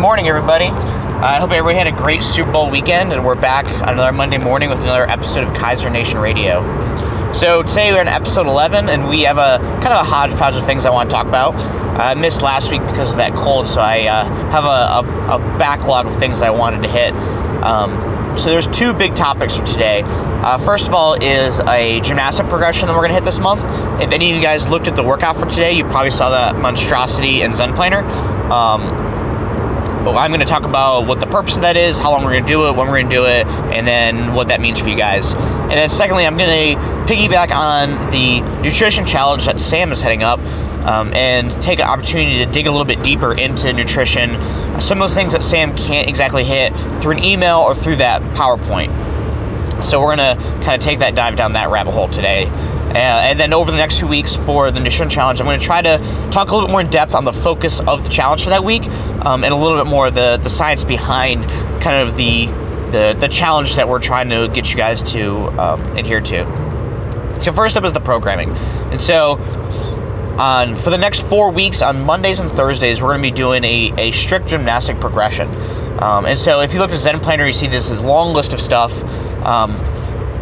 morning, everybody. Uh, I hope everybody had a great Super Bowl weekend, and we're back another Monday morning with another episode of Kaiser Nation Radio. So today we're in episode 11, and we have a kind of a hodgepodge of things I want to talk about. Uh, I missed last week because of that cold, so I uh, have a, a, a, backlog of things I wanted to hit. Um, so there's two big topics for today. Uh, first of all is a gymnastic progression that we're going to hit this month. If any of you guys looked at the workout for today, you probably saw that monstrosity and Zen Planner. Um, I'm going to talk about what the purpose of that is, how long we're going to do it, when we're going to do it, and then what that means for you guys. And then, secondly, I'm going to piggyback on the nutrition challenge that Sam is heading up um, and take an opportunity to dig a little bit deeper into nutrition, some of those things that Sam can't exactly hit through an email or through that PowerPoint. So, we're going to kind of take that dive down that rabbit hole today. Uh, and then over the next two weeks for the nutrition challenge, I'm going to try to talk a little bit more in depth on the focus of the challenge for that week, um, and a little bit more the the science behind kind of the the the challenge that we're trying to get you guys to um, adhere to. So first up is the programming, and so on for the next four weeks on Mondays and Thursdays, we're going to be doing a, a strict gymnastic progression. Um, and so if you look at Zen Planner, you see this is long list of stuff. Um,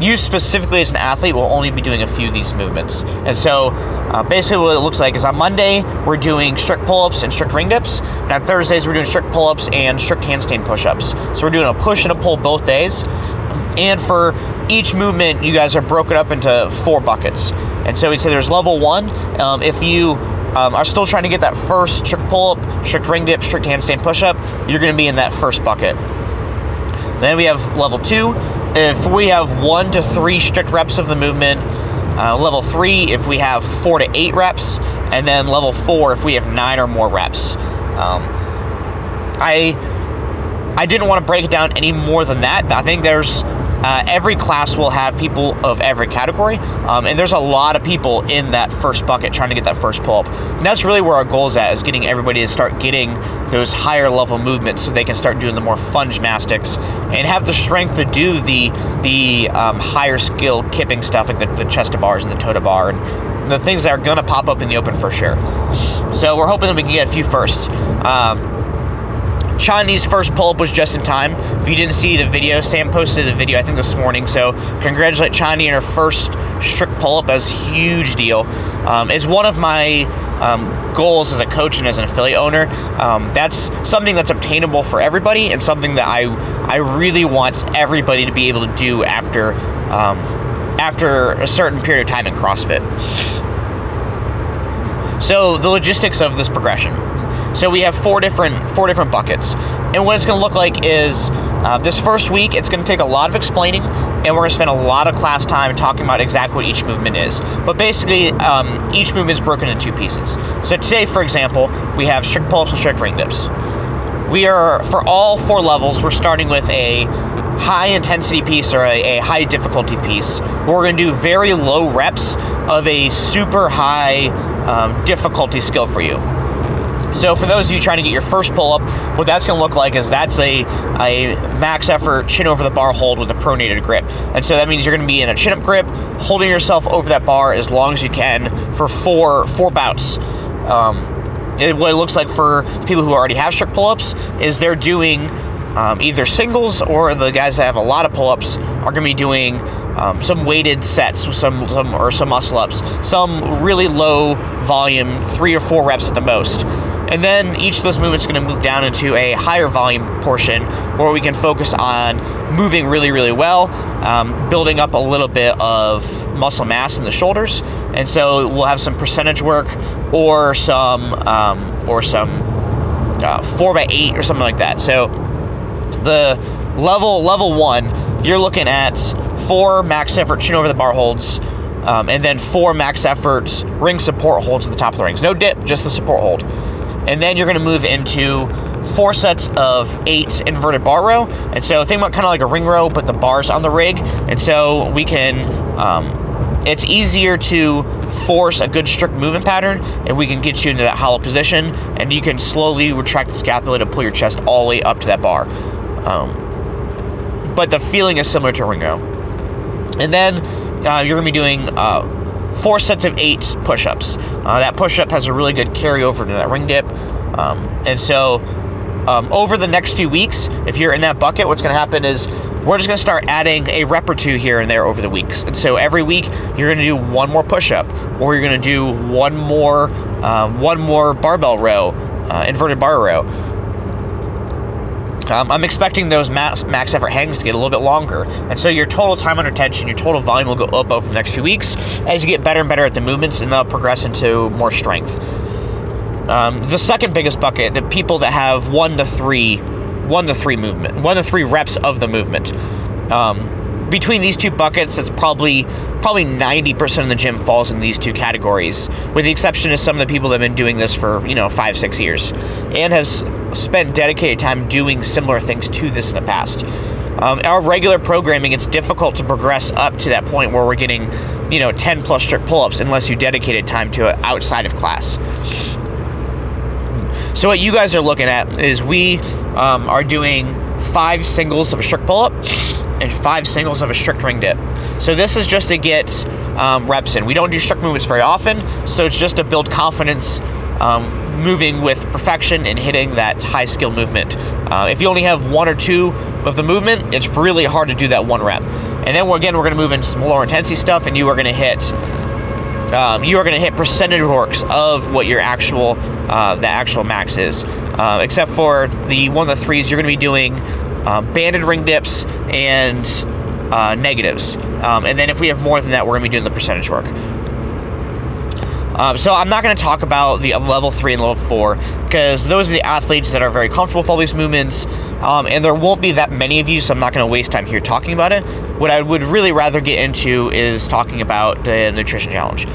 you specifically as an athlete will only be doing a few of these movements. And so uh, basically what it looks like is on Monday, we're doing strict pull-ups and strict ring dips. And on Thursdays, we're doing strict pull-ups and strict handstand push-ups. So we're doing a push and a pull both days. And for each movement, you guys are broken up into four buckets. And so we say there's level one. Um, if you um, are still trying to get that first strict pull-up, strict ring dip, strict handstand push-up, you're going to be in that first bucket. Then we have level two. If we have one to three strict reps of the movement, uh, level three if we have four to eight reps, and then level four if we have nine or more reps. Um, I I didn't want to break it down any more than that. I think there's uh, every class will have people of every category, um, and there's a lot of people in that first bucket trying to get that first pull up. And that's really where our goal is at, is getting everybody to start getting those higher level movements so they can start doing the more fun gymnastics and have the strength to do the the um, higher skill kipping stuff like the, the chest to bars and the toe to bar and the things that are going to pop up in the open for sure. So we're hoping that we can get a few firsts. Um, Chandi's first pull up was just in time. If you didn't see the video, Sam posted the video I think this morning. So congratulate Chandi on her first strict pull up. That's a huge deal. Um, it's one of my um, goals as a coach and as an affiliate owner. Um, that's something that's obtainable for everybody and something that I I really want everybody to be able to do after um, after a certain period of time in CrossFit. So the logistics of this progression. So we have four different four different buckets, and what it's going to look like is uh, this first week it's going to take a lot of explaining, and we're going to spend a lot of class time talking about exactly what each movement is. But basically, um, each movement is broken into two pieces. So today, for example, we have strict pull-ups and strict ring dips. We are for all four levels. We're starting with a high intensity piece or a, a high difficulty piece. We're going to do very low reps of a super high um, difficulty skill for you. So for those of you trying to get your first pull up, what that's going to look like is that's a, a max effort chin over the bar hold with a pronated grip. And so that means you're going to be in a chin up grip, holding yourself over that bar as long as you can for four four bouts. Um, it, what it looks like for people who already have strict pull ups is they're doing um, either singles or the guys that have a lot of pull ups are going to be doing um, some weighted sets, some, some or some muscle ups, some really low volume, three or four reps at the most. And then each of those movements is going to move down into a higher volume portion where we can focus on moving really, really well, um, building up a little bit of muscle mass in the shoulders. And so we'll have some percentage work or some um, or some uh, four by eight or something like that. So the level level one, you're looking at four max effort chin over the bar holds. Um, and then four max effort ring support holds at the top of the rings. No dip, just the support hold. And then you're going to move into four sets of eight inverted bar row. And so think about kind of like a ring row, but the bars on the rig. And so we can, um, it's easier to force a good strict movement pattern and we can get you into that hollow position and you can slowly retract the scapula to pull your chest all the way up to that bar. Um, but the feeling is similar to a ring row. And then uh, you're going to be doing uh, four sets of eight push-ups. Uh, that push-up has a really good carryover to that ring dip, um, and so um, over the next few weeks, if you're in that bucket, what's going to happen is we're just going to start adding a rep or two here and there over the weeks. And so every week you're going to do one more push-up, or you're going to do one more um, one more barbell row, uh, inverted bar row. I'm expecting those max, max effort hangs to get a little bit longer. And so your total time under tension, your total volume will go up over the next few weeks as you get better and better at the movements and they'll progress into more strength. Um, the second biggest bucket, the people that have one to three, one to three movement, one to three reps of the movement. Um, between these two buckets, it's probably probably 90% of the gym falls in these two categories, with the exception of some of the people that have been doing this for, you know, five, six years and has spent dedicated time doing similar things to this in the past. Um, our regular programming, it's difficult to progress up to that point where we're getting, you know, 10 plus strict pull ups unless you dedicated time to it outside of class. So, what you guys are looking at is we um, are doing five singles of a strict pull up and five singles of a strict ring dip. So this is just to get um, reps in. We don't do strict movements very often, so it's just to build confidence um, moving with perfection and hitting that high skill movement. Uh, if you only have one or two of the movement, it's really hard to do that one rep. And then we're, again, we're going to move into some lower intensity stuff, and you are going to hit. Um, you are going to hit percentage works of what your actual uh, the actual max is, uh, except for the one of the threes. You're going to be doing uh, banded ring dips and uh, negatives. Um, and then if we have more than that, we're going to be doing the percentage work. Um, so I'm not going to talk about the level three and level four because those are the athletes that are very comfortable with all these movements, um, and there won't be that many of you, so I'm not going to waste time here talking about it. What I would really rather get into is talking about the nutrition challenge.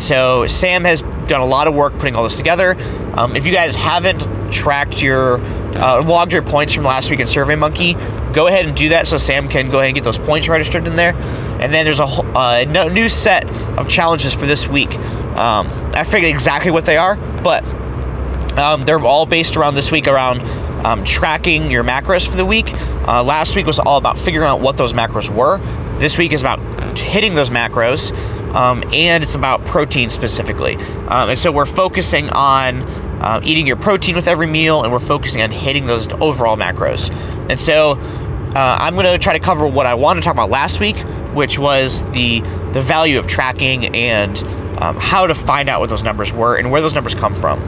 So Sam has done a lot of work putting all this together. Um, if you guys haven't tracked your uh, logged your points from last week in SurveyMonkey, go ahead and do that so Sam can go ahead and get those points registered in there. And then there's a uh, new set of challenges for this week. Um, I figured exactly what they are, but um, they're all based around this week around um, tracking your macros for the week. Uh, last week was all about figuring out what those macros were. This week is about hitting those macros, um, and it's about protein specifically. Um, and so we're focusing on uh, eating your protein with every meal, and we're focusing on hitting those overall macros. And so uh, I'm going to try to cover what I wanted to talk about last week, which was the the value of tracking and um, how to find out what those numbers were and where those numbers come from.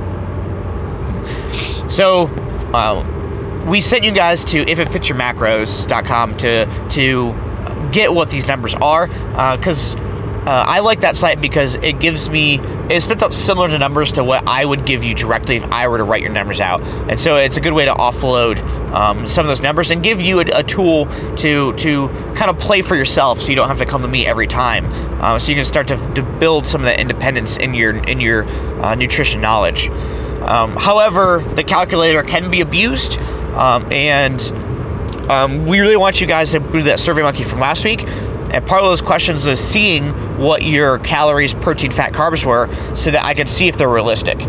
So, uh, we sent you guys to ifitfitsyourmacros.com to to get what these numbers are because uh, uh, I like that site because it gives me it spits out similar to numbers to what I would give you directly if I were to write your numbers out, and so it's a good way to offload um, some of those numbers and give you a, a, tool to to kind of play for yourself, so you don't have to come to me every time. Uh, so you can start to, to, build some of that independence in your in your uh, nutrition knowledge. Um, however, the calculator can be abused, um, and um, we really want you guys to do that SurveyMonkey from last week and part of those questions was seeing what your calories, protein, fat, carbs were so that I could see if they're realistic.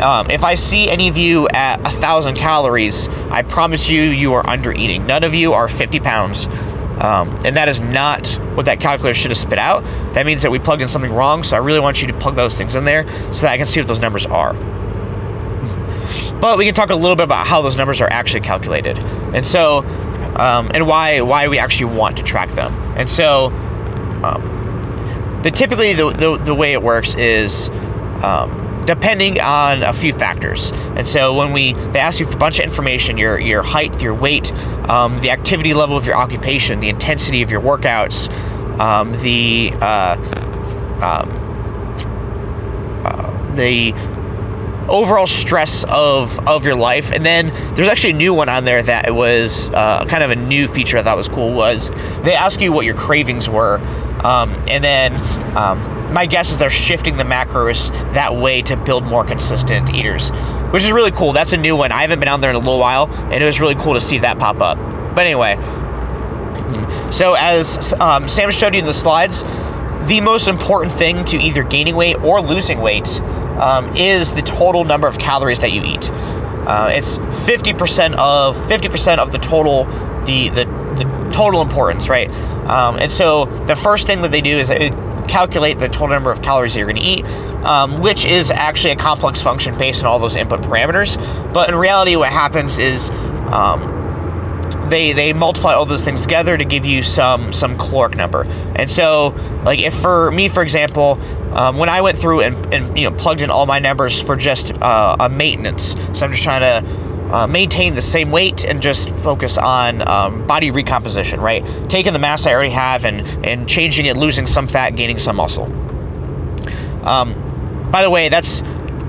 Um, if I see any of you at a thousand calories, I promise you, you are under eating. None of you are 50 pounds. Um, and that is not what that calculator should have spit out. That means that we plugged in something wrong. So I really want you to plug those things in there so that I can see what those numbers are. But we can talk a little bit about how those numbers are actually calculated. And so um, and why why we actually want to track them. And so, um, the typically the, the, the way it works is um, depending on a few factors. And so when we they ask you for a bunch of information, your your height, your weight, um, the activity level of your occupation, the intensity of your workouts, um, the uh, um, uh, the overall stress of of your life. And then there's actually a new one on there that was uh, kind of a new feature I thought was cool. Was they ask you what your cravings were, um, and then um, my guess is they're shifting the macros that way to build more consistent eaters, which is really cool. That's a new one. I haven't been on there in a little while, and it was really cool to see that pop up. But anyway, so as um, Sam showed you in the slides, the most important thing to either gaining weight or losing weight um, is the total number of calories that you eat. Uh, it's 50% of 50% of the total the, the the total importance, right? Um, and so the first thing that they do is they calculate the total number of calories that you're going to eat um, which is actually a complex function based on all those input parameters. But in reality, what happens is um, they they multiply all those things together to give you some some caloric number. And so, like if for me, for example, um, when I went through and, and you know plugged in all my numbers for just uh, a maintenance, so I'm just trying to uh, maintain the same weight and just focus on um, body recomposition, right? Taking the mass I already have and and changing it, losing some fat, gaining some muscle. Um, by the way, that's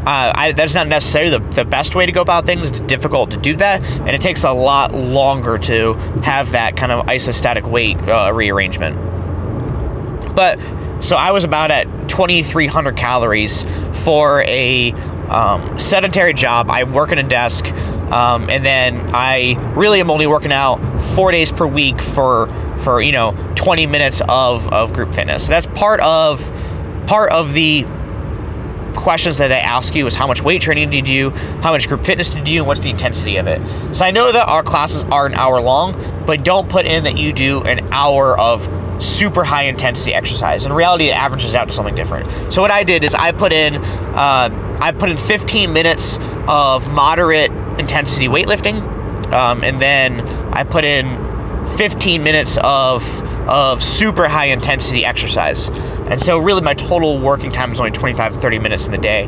uh, I, that's not necessarily the, the best way to go about things. It's difficult to do that, and it takes a lot longer to have that kind of isostatic weight uh, rearrangement. But so I was about at 2,300 calories for a um, sedentary job. I work in a desk, um, and then I really am only working out four days per week for for you know 20 minutes of, of group fitness. So that's part of part of the questions that I ask you is how much weight training did you do, how much group fitness did you do, and what's the intensity of it. So I know that our classes are an hour long, but don't put in that you do an hour of super high intensity exercise. In reality, it averages out to something different. So what I did is I put in uh, I put in 15 minutes of moderate intensity weightlifting, um, and then I put in 15 minutes of of super high intensity exercise. And so really my total working time is only 25 30 minutes in the day.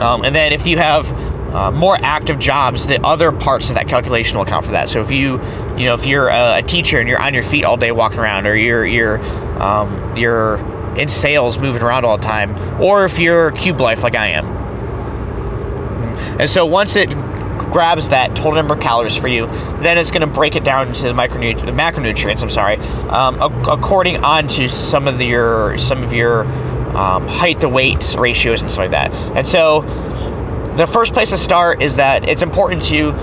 Um, and then if you have uh, more active jobs, the other parts of that calculation will account for that. So if you, you know, if you're a, a teacher and you're on your feet all day walking around, or you're you're um, you're in sales moving around all the time, or if you're cube life like I am. And so once it grabs that total number of calories for you. Then it's going to break it down into the, micronut- the macronutrients. I'm sorry, um, according onto some of the, your some of your um, height to weight ratios and stuff like that. And so, the first place to start is that it's important to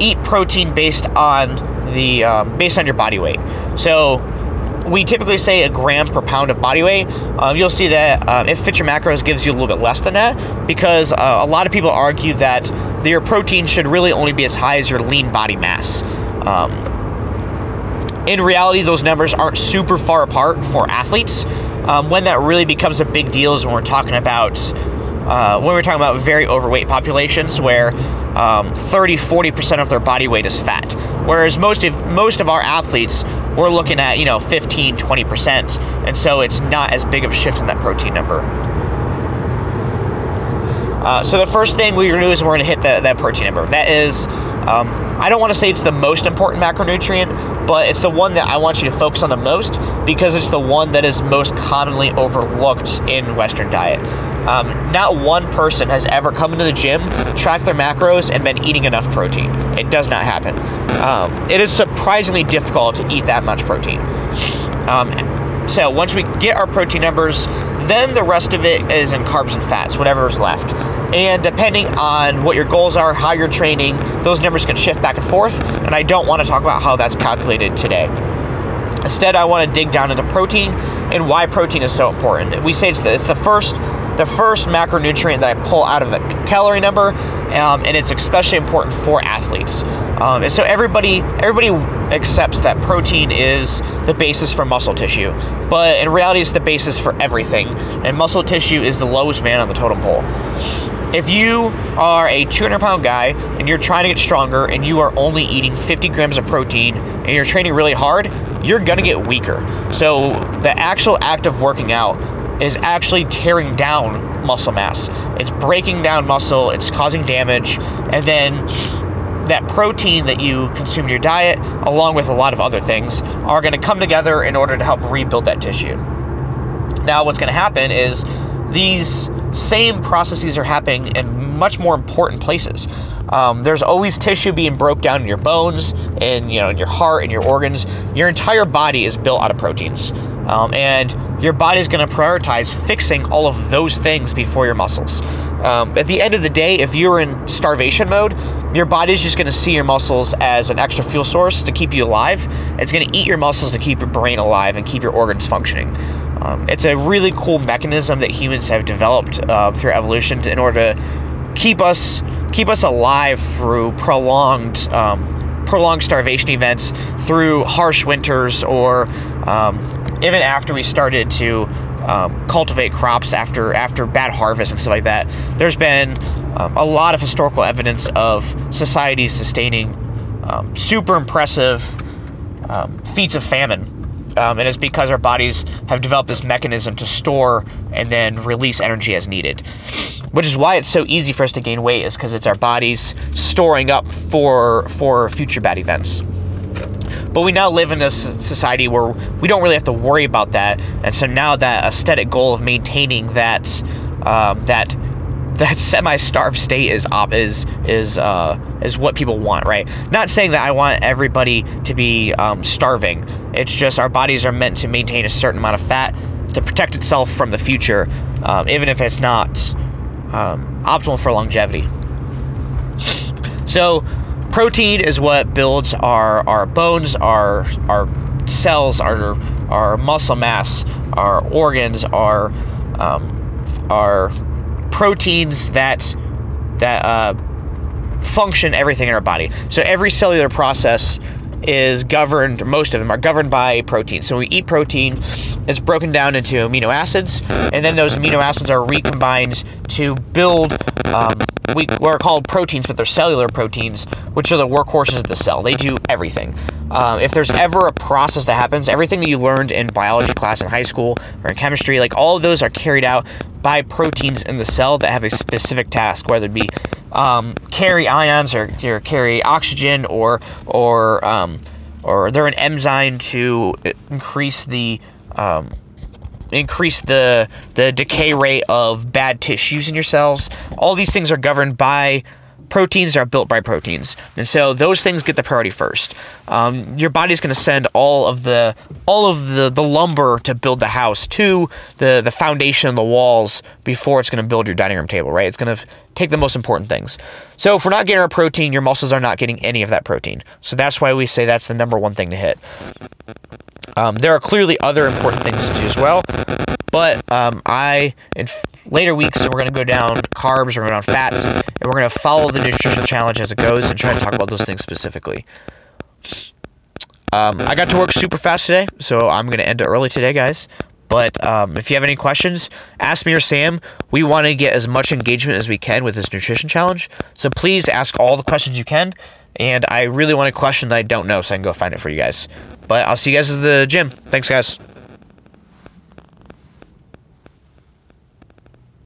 eat protein based on the um, based on your body weight. So we typically say a gram per pound of body weight. Um, you'll see that uh, if Fit Your Macros gives you a little bit less than that because uh, a lot of people argue that your protein should really only be as high as your lean body mass. Um, in reality, those numbers aren't super far apart for athletes. Um, when that really becomes a big deal is when we're talking about uh, when we're talking about very overweight populations where um, 30 40% of their body weight is fat whereas most of most of our athletes we're looking at you know 15 20% and so it's not as big of a shift in that protein number uh, so the first thing we're going to do is we're going to hit the, that protein number that is um, i don't want to say it's the most important macronutrient but it's the one that i want you to focus on the most because it's the one that is most commonly overlooked in western diet um, not one person has ever come into the gym, tracked their macros, and been eating enough protein. It does not happen. Um, it is surprisingly difficult to eat that much protein. Um, so once we get our protein numbers, then the rest of it is in carbs and fats, whatever's left. And depending on what your goals are, how you're training, those numbers can shift back and forth. And I don't want to talk about how that's calculated today. Instead, I want to dig down into protein and why protein is so important. We say it's the, it's the first the first macronutrient that I pull out of the calorie number, um, and it's especially important for athletes. Um, and so everybody everybody accepts that protein is the basis for muscle tissue, but in reality, it's the basis for everything. And muscle tissue is the lowest man on the totem pole. If you are a 200 pound guy and you're trying to get stronger and you are only eating 50 grams of protein and you're training really hard, you're gonna get weaker. So the actual act of working out is actually tearing down muscle mass. It's breaking down muscle, it's causing damage, and then that protein that you consume in your diet, along with a lot of other things, are going to come together in order to help rebuild that tissue. Now, what's going to happen is these same processes are happening in much more important places. Um, there's always tissue being broke down in your bones, and you know, in your heart, and your organs. Your entire body is built out of proteins, um, and your body's going to prioritize fixing all of those things before your muscles. Um, at the end of the day, if you're in starvation mode, your body's just going to see your muscles as an extra fuel source to keep you alive. It's going to eat your muscles to keep your brain alive and keep your organs functioning. Um, it's a really cool mechanism that humans have developed uh, through evolution in order to keep us keep us alive through prolonged um, prolonged starvation events, through harsh winters, or um, even after we started to um, cultivate crops after after bad harvests and stuff like that. There's been um, a lot of historical evidence of societies sustaining um, super impressive um, feats of famine. Um, and it's because our bodies have developed this mechanism to store and then release energy as needed. Which is why it's so easy for us to gain weight, is because it's our bodies storing up for for future bad events. But we now live in a society where we don't really have to worry about that, and so now that aesthetic goal of maintaining that um, that that semi-starved state is op- is is uh, is what people want, right? Not saying that I want everybody to be um, starving. It's just our bodies are meant to maintain a certain amount of fat to protect itself from the future, um, even if it's not um, optimal for longevity. So, protein is what builds our our bones, our our cells, our our muscle mass, our organs, our um, our proteins that that uh, function everything in our body. So every cellular process is governed, most of them are governed by protein. So we eat protein, it's broken down into amino acids, and then those amino acids are recombined to build um, we, are called proteins, but they're cellular proteins, which are the workhorses of the cell. They do everything. Um, if there's ever a process that happens, everything that you learned in biology class in high school or in chemistry, like all of those are carried out by proteins in the cell that have a specific task, whether it be um, carry ions or, or, carry oxygen or or um, or they're an enzyme to increase the um, increase the the decay rate of bad tissues in your cells. All these things are governed by proteins are built by proteins, and so those things get the priority first. Um, your body's going to send all of the all of the, the lumber to build the house to the the foundation and the walls before it's going to build your dining room table. Right? It's going to take the most important things. So if we're not getting our protein, your muscles are not getting any of that protein. So that's why we say that's the number one thing to hit. Um, there are clearly other important things to do as well, but um, I in later weeks we're going to go down carbs, we're going to go down fats, and we're going to follow the nutrition challenge as it goes and try to talk about those things specifically. Um, I got to work super fast today, so I'm going to end it early today, guys. But um, if you have any questions, ask me or Sam. We want to get as much engagement as we can with this nutrition challenge. So please ask all the questions you can. And I really want a question that I don't know, so I can go find it for you guys. But I'll see you guys at the gym. Thanks, guys.